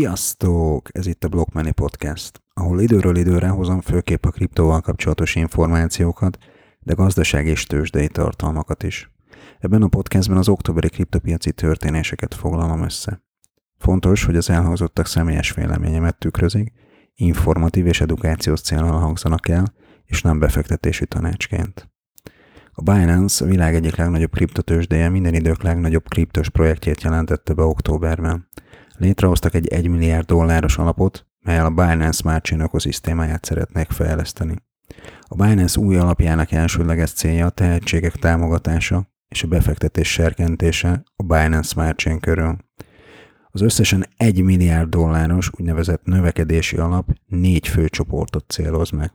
Sziasztok! Ez itt a Blockmoney Podcast, ahol időről időre hozom főképp a kriptóval kapcsolatos információkat, de gazdaság és tőzsdei tartalmakat is. Ebben a podcastben az októberi kriptopiaci történéseket foglalom össze. Fontos, hogy az elhangzottak személyes véleményemet tükrözik, informatív és edukációs célral hangzanak el, és nem befektetési tanácsként. A Binance a világ egyik legnagyobb kriptotősdeje minden idők legnagyobb kriptos projektjét jelentette be októberben. Létrehoztak egy 1 milliárd dolláros alapot, melyel a Binance Smart Chain ökoszisztémáját szeretnék fejleszteni. A Binance új alapjának elsődleges célja a tehetségek támogatása és a befektetés serkentése a Binance Smart Chain körül. Az összesen 1 milliárd dolláros úgynevezett növekedési alap négy fő csoportot céloz meg.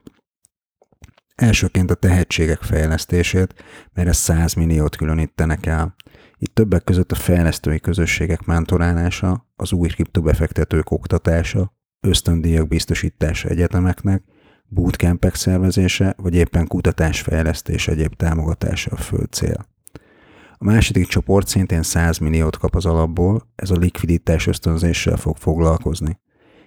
Elsőként a tehetségek fejlesztését, mert ez 100 milliót különítenek el. Itt többek között a fejlesztői közösségek mentorálása, az új kriptobefektetők oktatása, ösztöndíjak biztosítása egyetemeknek, bootcampek szervezése, vagy éppen kutatásfejlesztés egyéb támogatása a fő cél. A második csoport szintén 100 milliót kap az alapból, ez a likviditás ösztönzéssel fog foglalkozni.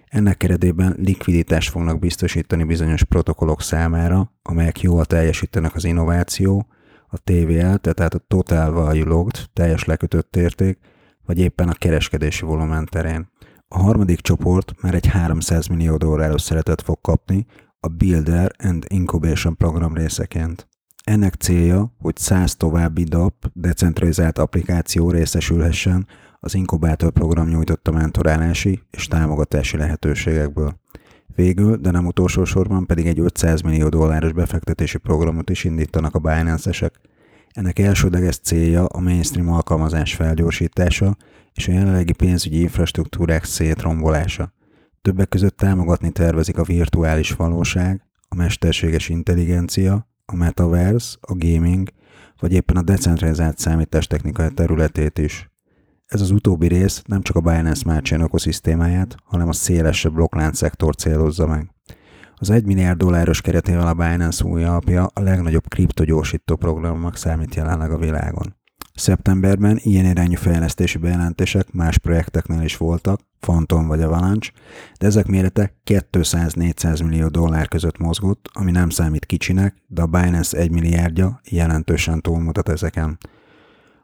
Ennek keretében likviditást fognak biztosítani bizonyos protokollok számára, amelyek jól teljesítenek az innováció, a TVL, tehát a Total Value Logged, teljes lekötött érték, vagy éppen a kereskedési volumen terén. A harmadik csoport már egy 300 millió dolláros szeretet fog kapni a Builder and Incubation program részeként. Ennek célja, hogy 100 további DAP, decentralizált applikáció részesülhessen az inkubátor program nyújtotta mentorálási és támogatási lehetőségekből. Végül, de nem utolsó sorban pedig egy 500 millió dolláros befektetési programot is indítanak a Binance-esek. Ennek elsődleges célja a mainstream alkalmazás felgyorsítása és a jelenlegi pénzügyi infrastruktúrák szétrombolása. Többek között támogatni tervezik a virtuális valóság, a mesterséges intelligencia, a metaverse, a gaming, vagy éppen a decentralizált számítástechnika területét is. Ez az utóbbi rész nem csak a Binance Smart Chain ökoszisztémáját, hanem a szélesebb blokklánc szektor célozza meg. Az 1 milliárd dolláros keretével a Binance új alapja a legnagyobb kriptogyorsító programnak számít jelenleg a világon. Szeptemberben ilyen irányú fejlesztési bejelentések más projekteknél is voltak, Phantom vagy Avalanche, de ezek mérete 200-400 millió dollár között mozgott, ami nem számít kicsinek, de a Binance 1 milliárdja jelentősen túlmutat ezeken.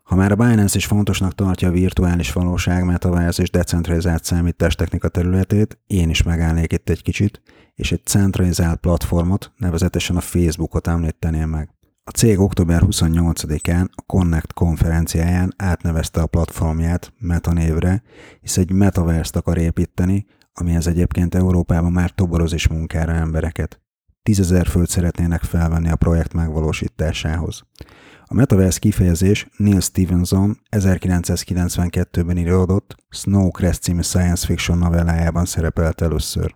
Ha már a Binance is fontosnak tartja a virtuális valóság, metaverse és decentralizált számítástechnika területét, én is megállnék itt egy kicsit, és egy centralizált platformot, nevezetesen a Facebookot említeném meg. A cég október 28-án a Connect konferenciáján átnevezte a platformját Meta névre, hisz egy metaverse akar építeni, amihez egyébként Európában már toboroz is munkára embereket. Tízezer főt szeretnének felvenni a projekt megvalósításához. A metaverse kifejezés Neil Stevenson 1992-ben íródott Snow Crest című science fiction novellájában szerepelt először.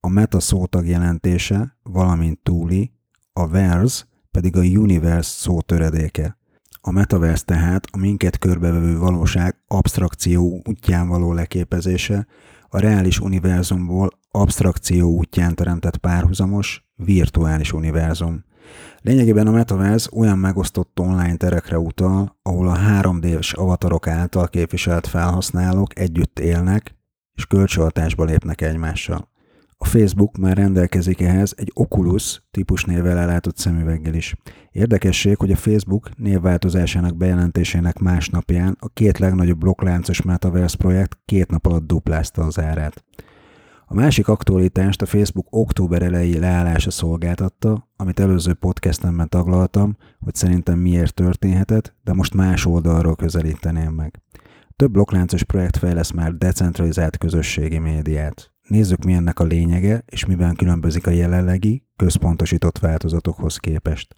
A meta szótag jelentése, valamint túli, a verse pedig a universe szó töredéke. A metaverse tehát a minket körbevevő valóság abstrakció útján való leképezése, a reális univerzumból abstrakció útján teremtett párhuzamos, virtuális univerzum. Lényegében a Metaverse olyan megosztott online terekre utal, ahol a 3D-s avatarok által képviselt felhasználók együtt élnek, és kölcsönhatásba lépnek egymással. A Facebook már rendelkezik ehhez egy Oculus típus névvel ellátott szemüveggel is. Érdekesség, hogy a Facebook névváltozásának bejelentésének másnapján a két legnagyobb blokkláncos Metaverse projekt két nap alatt duplázta az árát. A másik aktualitást a Facebook október elejé leállása szolgáltatta, amit előző podcastemben taglaltam, hogy szerintem miért történhetett, de most más oldalról közelíteném meg. Több blokkláncos projekt fejlesz már decentralizált közösségi médiát. Nézzük, mi ennek a lényege, és miben különbözik a jelenlegi, központosított változatokhoz képest.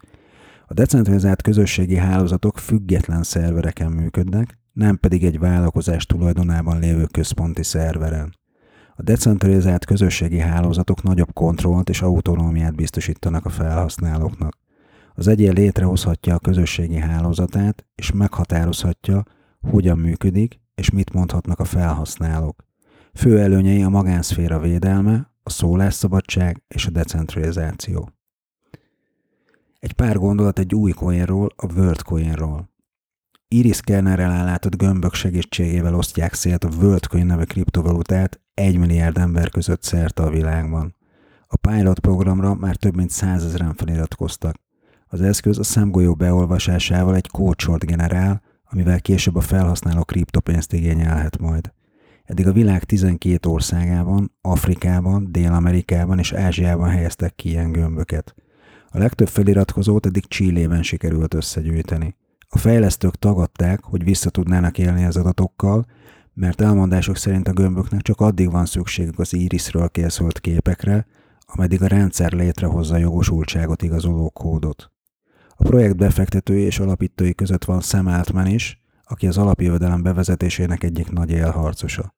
A decentralizált közösségi hálózatok független szervereken működnek, nem pedig egy vállalkozás tulajdonában lévő központi szerveren. A decentralizált közösségi hálózatok nagyobb kontrollt és autonómiát biztosítanak a felhasználóknak. Az egyén létrehozhatja a közösségi hálózatát, és meghatározhatja, hogyan működik, és mit mondhatnak a felhasználók. Fő előnyei a magánszféra védelme, a szólásszabadság és a decentralizáció. Egy pár gondolat egy új coinról, a WorldCoinról. Iris Kernerrel ellátott gömbök segítségével osztják szét a WorldCoin nevű kriptovalutát 1 milliárd ember között szerte a világban. A pilot programra már több mint százezren feliratkoztak. Az eszköz a szemgolyó beolvasásával egy kódsort generál, amivel később a felhasználó kriptopénzt igényelhet majd. Eddig a világ 12 országában, Afrikában, Dél-Amerikában és Ázsiában helyeztek ki ilyen gömböket. A legtöbb feliratkozót eddig Csillében sikerült összegyűjteni. A fejlesztők tagadták, hogy vissza tudnának élni az adatokkal, mert elmondások szerint a gömböknek csak addig van szükségük az irisről készült képekre, ameddig a rendszer létrehozza jogosultságot igazoló kódot. A projekt befektetői és alapítói között van Sam Altman is, aki az alapjövedelem bevezetésének egyik nagy élharcosa.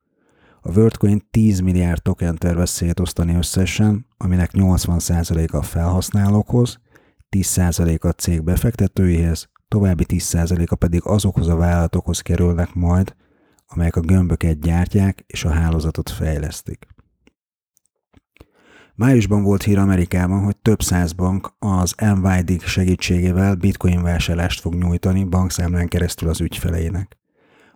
A WorldCoin 10 milliárd token tervez szétosztani összesen, aminek 80%-a a felhasználókhoz, 10%-a a cég befektetőihez, további 10%-a pedig azokhoz a vállalatokhoz kerülnek majd, amelyek a gömböket gyártják és a hálózatot fejlesztik. Májusban volt hír Amerikában, hogy több száz bank az NYDIG segítségével bitcoin vásárlást fog nyújtani bankszámlán keresztül az ügyfeleinek.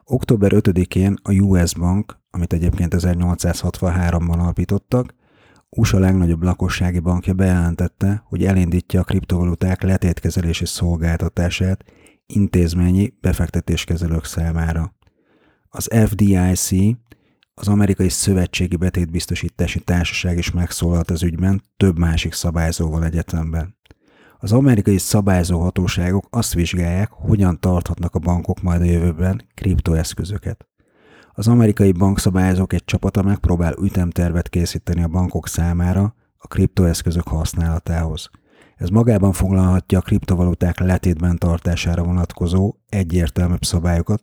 Október 5-én a US Bank, amit egyébként 1863-ban alapítottak, USA legnagyobb lakossági bankja bejelentette, hogy elindítja a kriptovaluták letétkezelési szolgáltatását intézményi befektetéskezelők számára. Az FDIC, az Amerikai Szövetségi Betétbiztosítási Társaság is megszólalt az ügyben több másik szabályzóval egyetemben. Az amerikai szabályzó hatóságok azt vizsgálják, hogyan tarthatnak a bankok majd a jövőben kriptoeszközöket. Az amerikai bankszabályozók egy csapata megpróbál ütemtervet készíteni a bankok számára a kriptoeszközök használatához. Ez magában foglalhatja a kriptovaluták letétben tartására vonatkozó egyértelműbb szabályokat,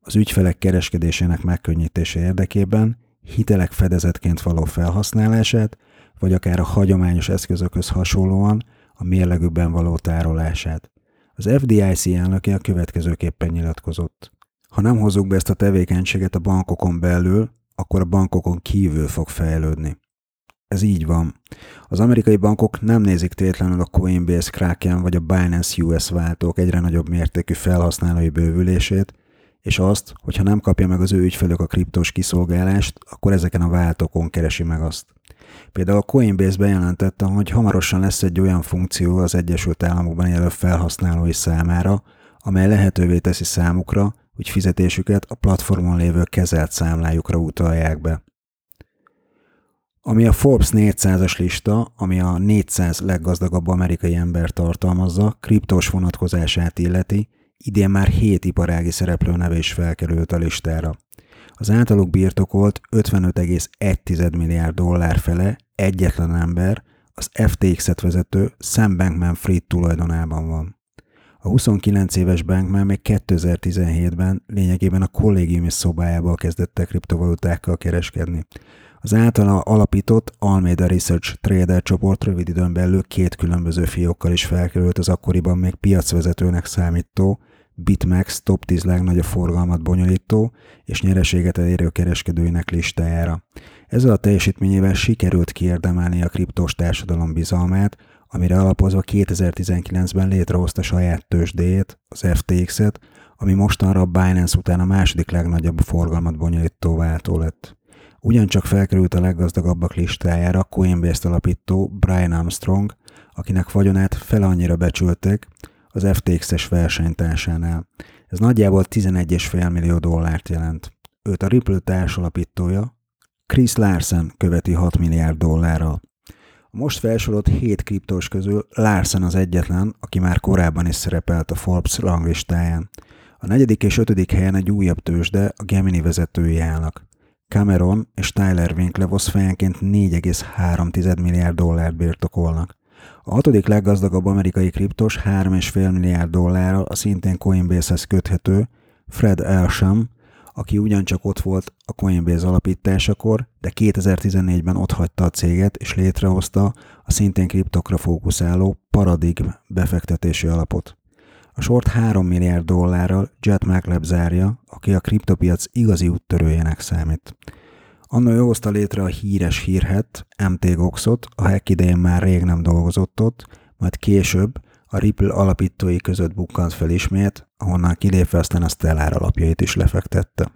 az ügyfelek kereskedésének megkönnyítése érdekében, hitelek fedezetként való felhasználását, vagy akár a hagyományos eszközökhöz hasonlóan a mérlegükben való tárolását. Az FDIC elnöke a következőképpen nyilatkozott. Ha nem hozzuk be ezt a tevékenységet a bankokon belül, akkor a bankokon kívül fog fejlődni. Ez így van. Az amerikai bankok nem nézik tétlenül a Coinbase, Kraken vagy a Binance US váltók egyre nagyobb mértékű felhasználói bővülését, és azt, hogy ha nem kapja meg az ő ügyfelük a kriptos kiszolgálást, akkor ezeken a váltókon keresi meg azt. Például a Coinbase bejelentette, hogy hamarosan lesz egy olyan funkció az Egyesült Államokban élő felhasználói számára, amely lehetővé teszi számukra, hogy fizetésüket a platformon lévő kezelt számlájukra utalják be. Ami a Forbes 400-as lista, ami a 400 leggazdagabb amerikai ember tartalmazza, kriptós vonatkozását illeti, idén már 7 iparági szereplő neve is felkerült a listára. Az általuk birtokolt 55,1 milliárd dollár fele egyetlen ember, az FTX-et vezető Sam Bankman-Fried tulajdonában van. A 29 éves Bankman még 2017-ben lényegében a kollégiumi szobájából kezdett kriptovalutákkal kereskedni. Az általa alapított Almeida Research Trader csoport rövid időn belül két különböző fiókkal is felkerült az akkoriban még piacvezetőnek számító BitMEX top 10 legnagyobb forgalmat bonyolító és nyereséget elérő kereskedőinek listájára. Ezzel a teljesítményével sikerült kiérdemelni a kriptós társadalom bizalmát, amire alapozva 2019-ben létrehozta saját tőzsdéjét, az FTX-et, ami mostanra a Binance után a második legnagyobb forgalmat bonyolító váltó lett. Ugyancsak felkerült a leggazdagabbak listájára a Coinbase-t alapító Brian Armstrong, akinek vagyonát fel annyira becsülték, az FTX-es versenytársánál. Ez nagyjából 11,5 millió dollárt jelent. Őt a Ripple társalapítója, Chris Larsen követi 6 milliárd dollárral. Most felsorolt 7 kriptós közül Larsen az egyetlen, aki már korábban is szerepelt a Forbes ranglistáján. A negyedik és ötödik helyen egy újabb tőzsde a Gemini vezetői állnak. Cameron és Tyler Winklevoss fejenként 4,3 milliárd dollárt birtokolnak. A hatodik leggazdagabb amerikai kriptos 3,5 milliárd dollárral a szintén Coinbase-hez köthető Fred Elsham, aki ugyancsak ott volt a Coinbase alapításakor, de 2014-ben otthagyta a céget és létrehozta a szintén kriptokra fókuszáló Paradigm befektetési alapot. A sort 3 milliárd dollárral Jet McLab zárja, aki a kriptopiac igazi úttörőjének számít. Anna ő hozta létre a híres hírhet, MT Goxot, a hack idején már rég nem dolgozott ott, majd később a Ripple alapítói között bukkant fel ismét, ahonnan kilépve aztán a Stellar alapjait is lefektette.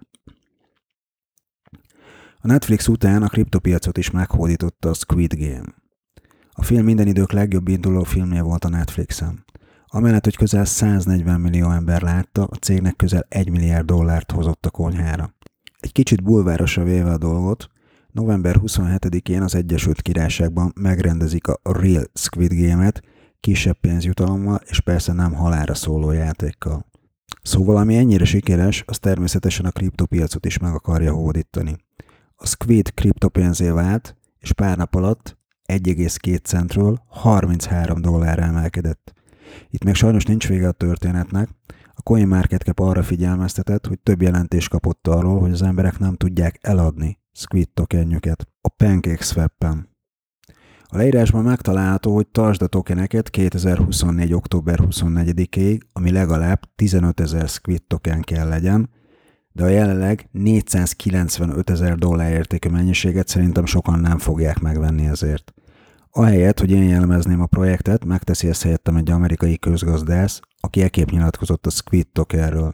A Netflix után a kriptopiacot is meghódította a Squid Game. A film minden idők legjobb induló filmje volt a Netflixen. Amellett, hogy közel 140 millió ember látta, a cégnek közel 1 milliárd dollárt hozott a konyhára. Egy kicsit bulvárosra véve a dolgot, november 27-én az Egyesült Királyságban megrendezik a Real Squid Game-et, kisebb pénzjutalommal és persze nem halára szóló játékkal. Szóval ami ennyire sikeres, az természetesen a kriptopiacot is meg akarja hódítani. A Squid kriptopénzé vált, és pár nap alatt 1,2 centről 33 dollárra emelkedett. Itt még sajnos nincs vége a történetnek. A CoinMarketCap arra figyelmeztetett, hogy több jelentést kapott arról, hogy az emberek nem tudják eladni Squid tokenjüket a PancakeSwap-en. A leírásban megtalálható, hogy tartsd a tokeneket 2024. október 24-ig, ami legalább 15 ezer Squid token kell legyen, de a jelenleg 495 ezer dollár értékű mennyiséget szerintem sokan nem fogják megvenni ezért. Ahelyett, hogy én jellemezném a projektet, megteszi ezt helyettem egy amerikai közgazdász, aki ekképp nyilatkozott a Squid tokenről.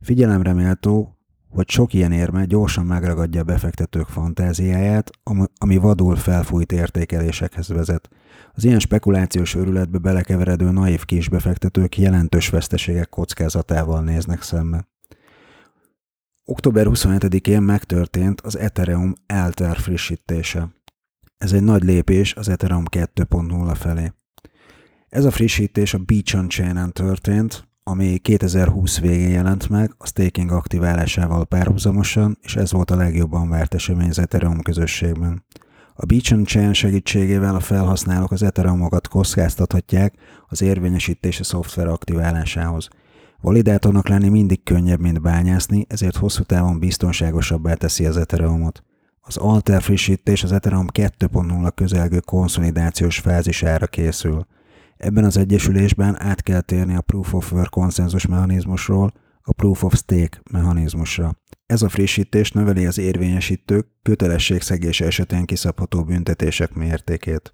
Figyelemre méltó, hogy sok ilyen érme gyorsan megragadja a befektetők fantáziáját, ami vadul felfújt értékelésekhez vezet. Az ilyen spekulációs őrületbe belekeveredő naív kisbefektetők jelentős veszteségek kockázatával néznek szembe. Október 27-én megtörtént az Ethereum Alter frissítése. Ez egy nagy lépés az Ethereum 2.0 felé. Ez a frissítés a Beacon Chain-en történt, ami 2020 végén jelent meg, a staking aktiválásával párhuzamosan, és ez volt a legjobban várt esemény az Ethereum közösségben. A Beacon Chain segítségével a felhasználók az Ethereumokat kockáztathatják az érvényesítési szoftver aktiválásához. Validátornak lenni mindig könnyebb, mint bányászni, ezért hosszú távon biztonságosabbá teszi az Ethereumot. Az Alter frissítés az Ethereum 2.0 közelgő konszolidációs fázisára készül. Ebben az egyesülésben át kell térni a Proof of Work konszenzus mechanizmusról a Proof of Stake mechanizmusra. Ez a frissítés növeli az érvényesítők kötelességszegése esetén kiszabható büntetések mértékét.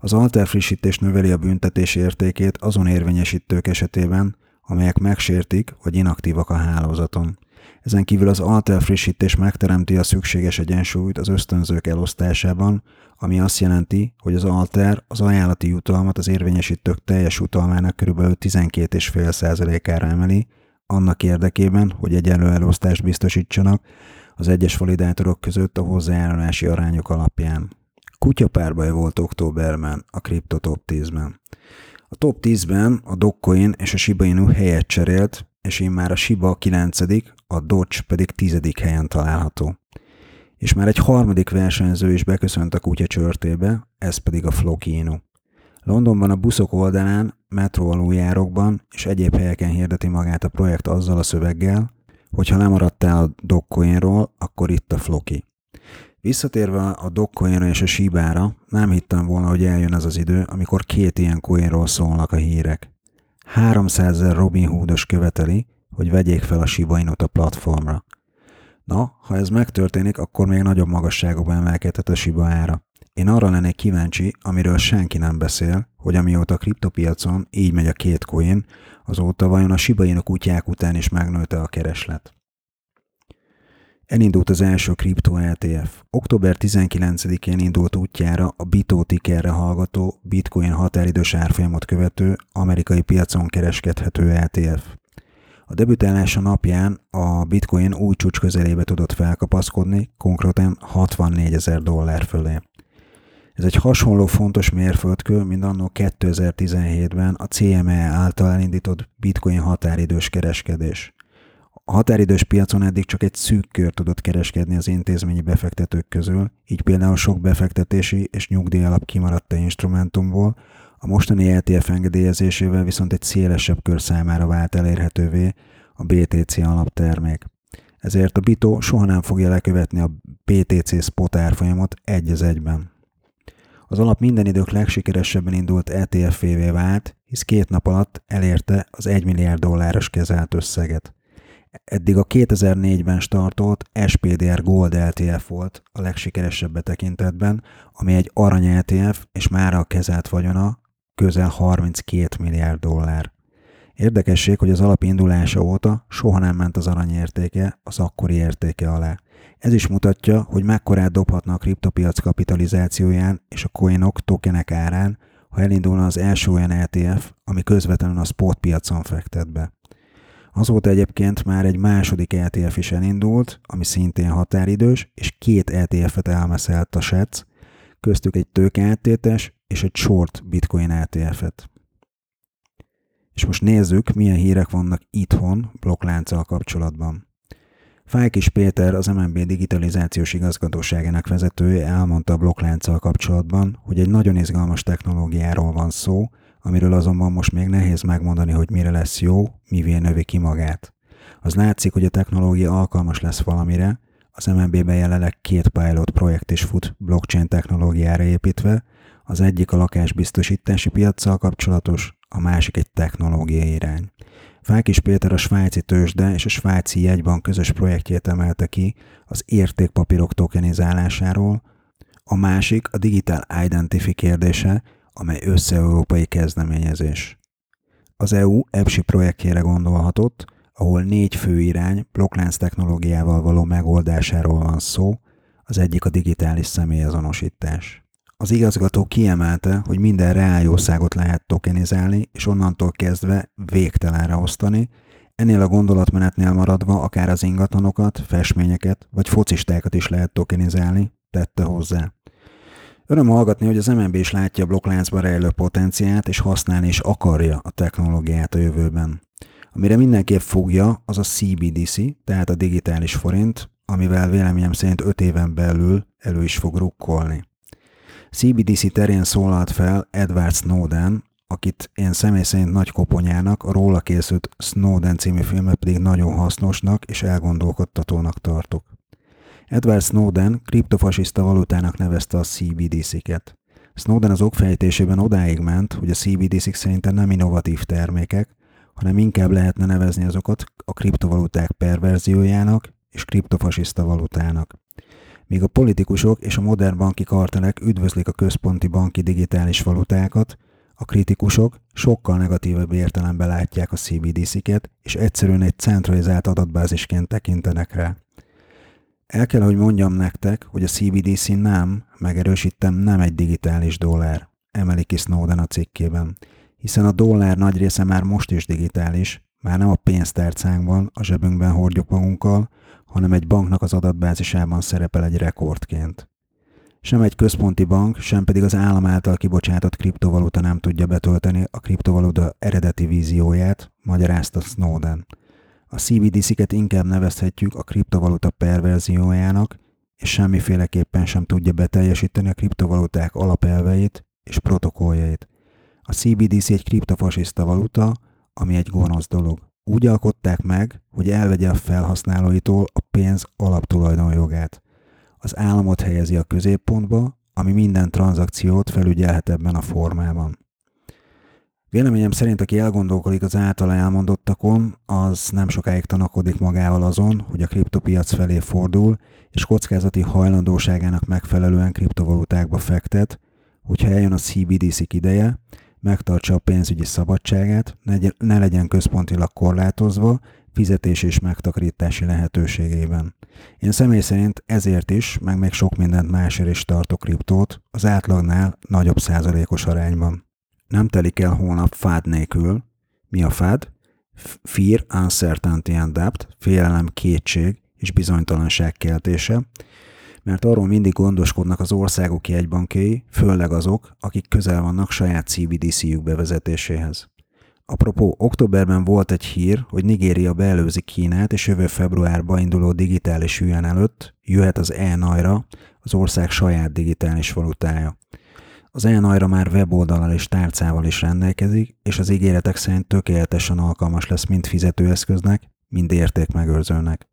Az alter frissítés növeli a büntetés értékét azon érvényesítők esetében, amelyek megsértik vagy inaktívak a hálózaton. Ezen kívül az alter frissítés megteremti a szükséges egyensúlyt az ösztönzők elosztásában, ami azt jelenti, hogy az alter az ajánlati jutalmat az érvényesítők teljes utalmának kb. 12,5%-ára emeli, annak érdekében, hogy egyenlő elosztást biztosítsanak az egyes validátorok között a hozzájárulási arányok alapján. Kutyapárbaj volt októberben a Crypto Top 10-ben. A top 10-ben a Dogecoin és a Shiba Inu helyet cserélt, és én már a Shiba 9 a Dodge pedig 10 helyen található. És már egy harmadik versenyző is beköszönt a kutya csörtébe, ez pedig a Flokino. Londonban a buszok oldalán, metró aluljárokban és egyéb helyeken hirdeti magát a projekt azzal a szöveggel, hogy ha lemaradtál a Dogecoinról, akkor itt a Floki. Visszatérve a Dogecoinra és a Shibára, nem hittem volna, hogy eljön az az idő, amikor két ilyen coinról szólnak a hírek. 300 ezer Robin Hoodos követeli, hogy vegyék fel a Shiba Inut a platformra. Na, ha ez megtörténik, akkor még nagyobb magasságokba emelkedhet a Shiba ára. Én arra lennék kíváncsi, amiről senki nem beszél, hogy amióta a kriptopiacon így megy a két coin, azóta vajon a Shiba Inu kutyák után is megnőtte a kereslet. Elindult az első kripto ETF. Október 19-én indult útjára a Bito tickerre hallgató Bitcoin határidős árfolyamot követő amerikai piacon kereskedhető ETF. A debütálása napján a Bitcoin új csúcs közelébe tudott felkapaszkodni, konkrétan 64 ezer dollár fölé. Ez egy hasonló fontos mérföldkő, mint annó 2017-ben a CME által elindított bitcoin határidős kereskedés. A határidős piacon eddig csak egy szűk kör tudott kereskedni az intézményi befektetők közül, így például sok befektetési és nyugdíjalap kimaradt a instrumentumból, a mostani ETF engedélyezésével viszont egy szélesebb kör számára vált elérhetővé a BTC alaptermék. Ezért a Bito soha nem fogja lekövetni a BTC spot árfolyamot egy az egyben. Az alap minden idők legsikeresebben indult ETF-vé vált, hisz két nap alatt elérte az 1 milliárd dolláros kezelt összeget. Eddig a 2004-ben startolt SPDR Gold LTF volt a legsikeresebb tekintetben, ami egy arany LTF, és mára a kezelt vagyona közel 32 milliárd dollár. Érdekesség, hogy az alap indulása óta soha nem ment az arany értéke az akkori értéke alá. Ez is mutatja, hogy mekkorát dobhatna a kriptopiac kapitalizációján és a coinok, tokenek árán, ha elindulna az első olyan ETF, ami közvetlenül a spot piacon fektet be. Azóta egyébként már egy második ETF is elindult, ami szintén határidős, és két ETF-et elmeszelt a SEC, köztük egy tőkeáttétes és egy short bitcoin ETF-et. És most nézzük, milyen hírek vannak itthon blokklánccal kapcsolatban. Fájkis Péter, az MNB digitalizációs igazgatóságának vezetője elmondta a blokklánccal kapcsolatban, hogy egy nagyon izgalmas technológiáról van szó, amiről azonban most még nehéz megmondani, hogy mire lesz jó, mivé növi ki magát. Az látszik, hogy a technológia alkalmas lesz valamire, az MNB-ben jelenleg két pilot projekt is fut blockchain technológiára építve, az egyik a lakásbiztosítási piaccal kapcsolatos, a másik egy technológiai irány. Fákis Péter a svájci tőzsde és a svájci jegybank közös projektjét emelte ki az értékpapírok tokenizálásáról, a másik a Digital Identity kérdése, amely össze-európai kezdeményezés. Az EU EPSI projektjére gondolhatott, ahol négy fő irány blokklánc technológiával való megoldásáról van szó, az egyik a digitális személyazonosítás. Az igazgató kiemelte, hogy minden reáljószágot lehet tokenizálni, és onnantól kezdve végtelenre osztani, ennél a gondolatmenetnél maradva akár az ingatlanokat, festményeket vagy focistákat is lehet tokenizálni, tette hozzá. Öröm hallgatni, hogy az MNB is látja a blokkláncban rejlő potenciát, és használni is akarja a technológiát a jövőben. Amire mindenképp fogja, az a CBDC, tehát a digitális forint, amivel véleményem szerint 5 éven belül elő is fog rukkolni. CBDC terén szólalt fel Edward Snowden, akit én személy szerint nagy koponyának, a róla készült Snowden című filmet pedig nagyon hasznosnak és elgondolkodtatónak tartok. Edward Snowden kriptofasiszta valutának nevezte a CBDC-ket. Snowden az okfejtésében odáig ment, hogy a CBDC-k szerintem nem innovatív termékek, hanem inkább lehetne nevezni azokat a kriptovaluták perverziójának és kriptofasiszta valutának. Míg a politikusok és a modern banki kartelek üdvözlik a központi banki digitális valutákat, a kritikusok sokkal negatívabb értelemben látják a CBDC-ket, és egyszerűen egy centralizált adatbázisként tekintenek rá. El kell, hogy mondjam nektek, hogy a CBDC nem, megerősítem, nem egy digitális dollár, emeli ki Snowden a cikkében, hiszen a dollár nagy része már most is digitális, már nem a pénztárcánkban, a zsebünkben hordjuk magunkkal, hanem egy banknak az adatbázisában szerepel egy rekordként. Sem egy központi bank, sem pedig az állam által kibocsátott kriptovaluta nem tudja betölteni a kriptovaluta eredeti vízióját, magyarázta Snowden. A CBDC-ket inkább nevezhetjük a kriptovaluta perverziójának, és semmiféleképpen sem tudja beteljesíteni a kriptovaluták alapelveit és protokolljait. A CBDC egy kriptofasiszta valuta, ami egy gonosz dolog. Úgy alkották meg, hogy elvegye a felhasználóitól a pénz alaptulajdonjogát. Az államot helyezi a középpontba, ami minden tranzakciót felügyelhet ebben a formában. Véleményem szerint, aki elgondolkodik az általa elmondottakon, az nem sokáig tanakodik magával azon, hogy a kriptopiac felé fordul, és kockázati hajlandóságának megfelelően kriptovalutákba fektet, hogyha eljön a CBDC ideje, megtartsa a pénzügyi szabadságát, ne legyen központilag korlátozva, fizetés és megtakarítási lehetőségében. Én személy szerint ezért is, meg még sok mindent másért is tartok kriptót, az átlagnál nagyobb százalékos arányban. Nem telik el hónap fád nélkül. Mi a fád? Fear, uncertainty and doubt, félelem, kétség és bizonytalanság keltése, mert arról mindig gondoskodnak az országok jegybankjai, főleg azok, akik közel vannak saját CBDC-jük bevezetéséhez. Apropó, októberben volt egy hír, hogy Nigéria beelőzi Kínát, és jövő februárban induló digitális üjen előtt jöhet az e az ország saját digitális valutája. Az e már weboldalal és tárcával is rendelkezik, és az ígéretek szerint tökéletesen alkalmas lesz mind fizetőeszköznek, mind értékmegőrzőnek.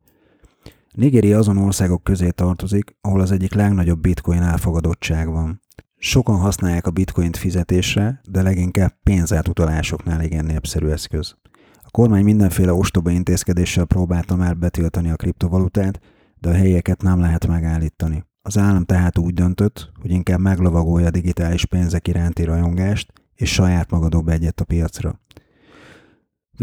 Nigéria azon országok közé tartozik, ahol az egyik legnagyobb bitcoin elfogadottság van. Sokan használják a bitcoint fizetésre, de leginkább pénzátutalásoknál igen népszerű eszköz. A kormány mindenféle ostoba intézkedéssel próbálta már betiltani a kriptovalutát, de a helyeket nem lehet megállítani. Az állam tehát úgy döntött, hogy inkább meglovagolja a digitális pénzek iránti rajongást, és saját maga dob egyet a piacra.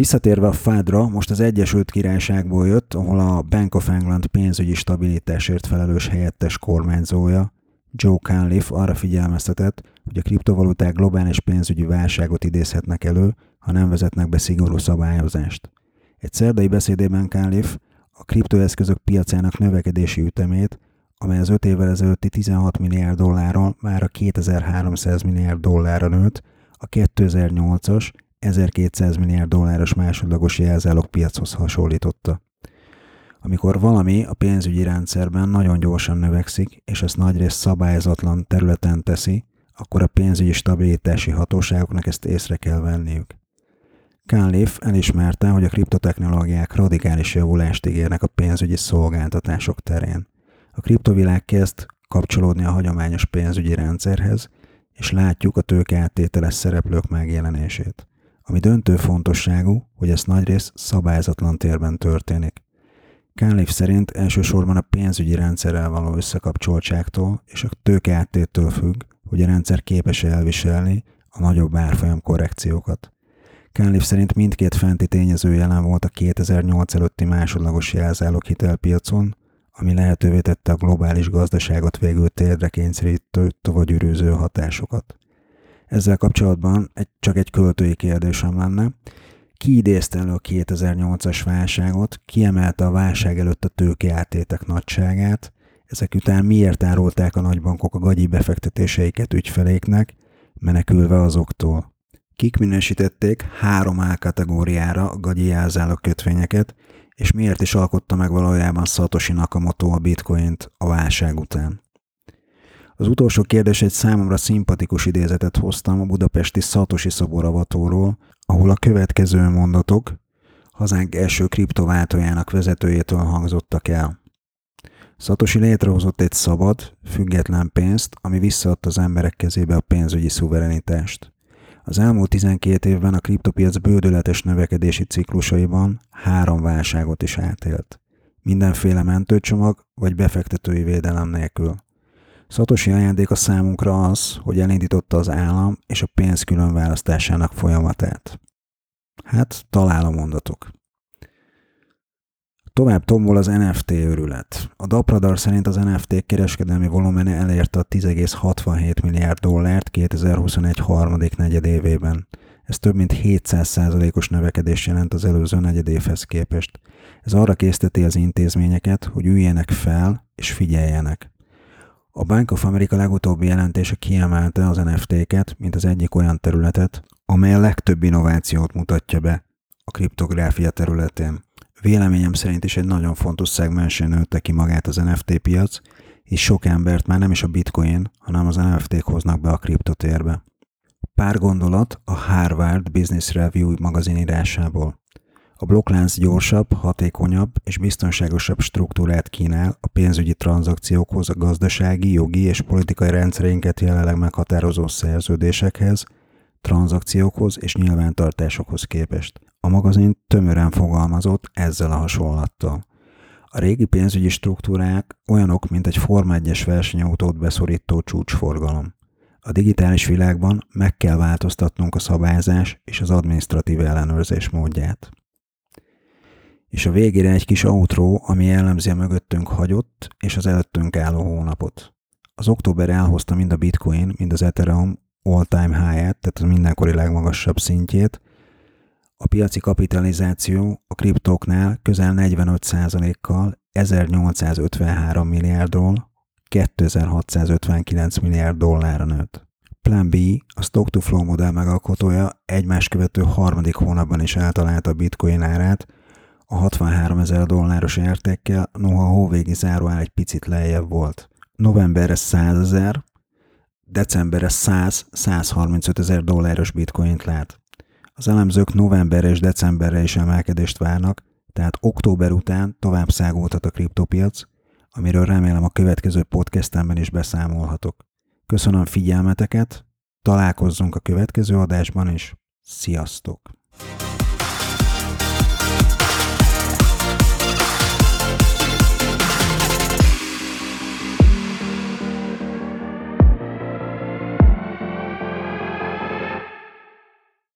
Visszatérve a fádra, most az Egyesült Királyságból jött, ahol a Bank of England pénzügyi stabilitásért felelős helyettes kormányzója, Joe Cunliffe arra figyelmeztetett, hogy a kriptovaluták globális pénzügyi válságot idézhetnek elő, ha nem vezetnek be szigorú szabályozást. Egy szerdai beszédében Cunliffe a kriptoeszközök piacának növekedési ütemét, amely az 5 évvel ezelőtti 16 milliárd dollárról már a 2300 milliárd dollárra nőtt, a 2008-as 1200 milliárd dolláros másodlagos jelzálog piachoz hasonlította. Amikor valami a pénzügyi rendszerben nagyon gyorsan növekszik, és ezt nagyrészt szabályozatlan területen teszi, akkor a pénzügyi stabilitási hatóságoknak ezt észre kell venniük. Cunliffe elismerte, hogy a kriptotechnológiák radikális javulást ígérnek a pénzügyi szolgáltatások terén. A kriptovilág kezd kapcsolódni a hagyományos pénzügyi rendszerhez, és látjuk a tőkeáttételes szereplők megjelenését. Ami döntő fontosságú, hogy ez nagyrészt szabályzatlan térben történik. Cunliffe szerint elsősorban a pénzügyi rendszerrel való összekapcsoltságtól és a tőkeáttéttől függ, hogy a rendszer képes elviselni a nagyobb árfolyam korrekciókat. Cunliffe szerint mindkét fenti tényező jelen volt a 2008 előtti másodlagos jelzálók hitelpiacon, ami lehetővé tette a globális gazdaságot végül térdre kényszerítő tovagyűrűző hatásokat. Ezzel kapcsolatban egy, csak egy költői kérdésem lenne. Ki idézte elő a 2008-as válságot, kiemelte a válság előtt a tőkeátétek nagyságát, ezek után miért árulták a nagybankok a gagyi befektetéseiket ügyfeléknek, menekülve azoktól. Kik minősítették három A kategóriára a gagyi jelzálog kötvényeket, és miért is alkotta meg valójában Satoshi Nakamoto a bitcoint a válság után. Az utolsó kérdés egy számomra szimpatikus idézetet hoztam a budapesti Satoshi szoboravatóról, ahol a következő mondatok hazánk első kriptováltójának vezetőjétől hangzottak el. Satoshi létrehozott egy szabad, független pénzt, ami visszaadta az emberek kezébe a pénzügyi szuverenitást. Az elmúlt 12 évben a kriptopiac bődöletes növekedési ciklusaiban három válságot is átélt. Mindenféle mentőcsomag vagy befektetői védelem nélkül. Szatosi ajándéka számunkra az, hogy elindította az állam és a pénz különválasztásának folyamatát. Hát, találom mondatok. Tovább tombol az NFT őrület. A Dapradar szerint az NFT kereskedelmi volumene elérte a 10,67 milliárd dollárt 2021 harmadik negyedévében. Ez több mint 700%-os növekedés jelent az előző negyedévhez képest. Ez arra készteti az intézményeket, hogy üljenek fel és figyeljenek. A Bank of America legutóbbi jelentése kiemelte az NFT-ket, mint az egyik olyan területet, amely a legtöbb innovációt mutatja be a kriptográfia területén. Véleményem szerint is egy nagyon fontos szegmensén nőtte ki magát az NFT piac, és sok embert már nem is a bitcoin, hanem az NFT-k hoznak be a kriptotérbe. Pár gondolat a Harvard Business Review magazin írásából. A blokklánc gyorsabb, hatékonyabb és biztonságosabb struktúrát kínál a pénzügyi tranzakciókhoz, a gazdasági, jogi és politikai rendszereinket jelenleg meghatározó szerződésekhez, tranzakciókhoz és nyilvántartásokhoz képest. A magazin tömören fogalmazott ezzel a hasonlattal. A régi pénzügyi struktúrák olyanok, mint egy Forma 1-es versenyautót beszorító csúcsforgalom. A digitális világban meg kell változtatnunk a szabályzás és az adminisztratív ellenőrzés módját. És a végére egy kis outro, ami jellemzi a mögöttünk hagyott és az előttünk álló hónapot. Az október elhozta mind a Bitcoin, mind az Ethereum all-time high-et, tehát az mindenkori legmagasabb szintjét, a piaci kapitalizáció a kriptóknál közel 45%-kal 1853 milliárdról 2659 milliárd dollárra nőtt. Plan B, a Stock to Flow modell megalkotója egymás követő harmadik hónapban is eltalálta a bitcoin árát, a 63 ezer dolláros értékkel, noha a hóvégi záróár egy picit lejjebb volt. Novemberre 100 ezer, decemberre 100-135 ezer dolláros bitcoint lát. Az elemzők novemberre és decemberre is emelkedést várnak, tehát október után tovább szágultat a kriptopiac, amiről remélem a következő podcastemben is beszámolhatok. Köszönöm figyelmeteket, találkozzunk a következő adásban is, sziasztok!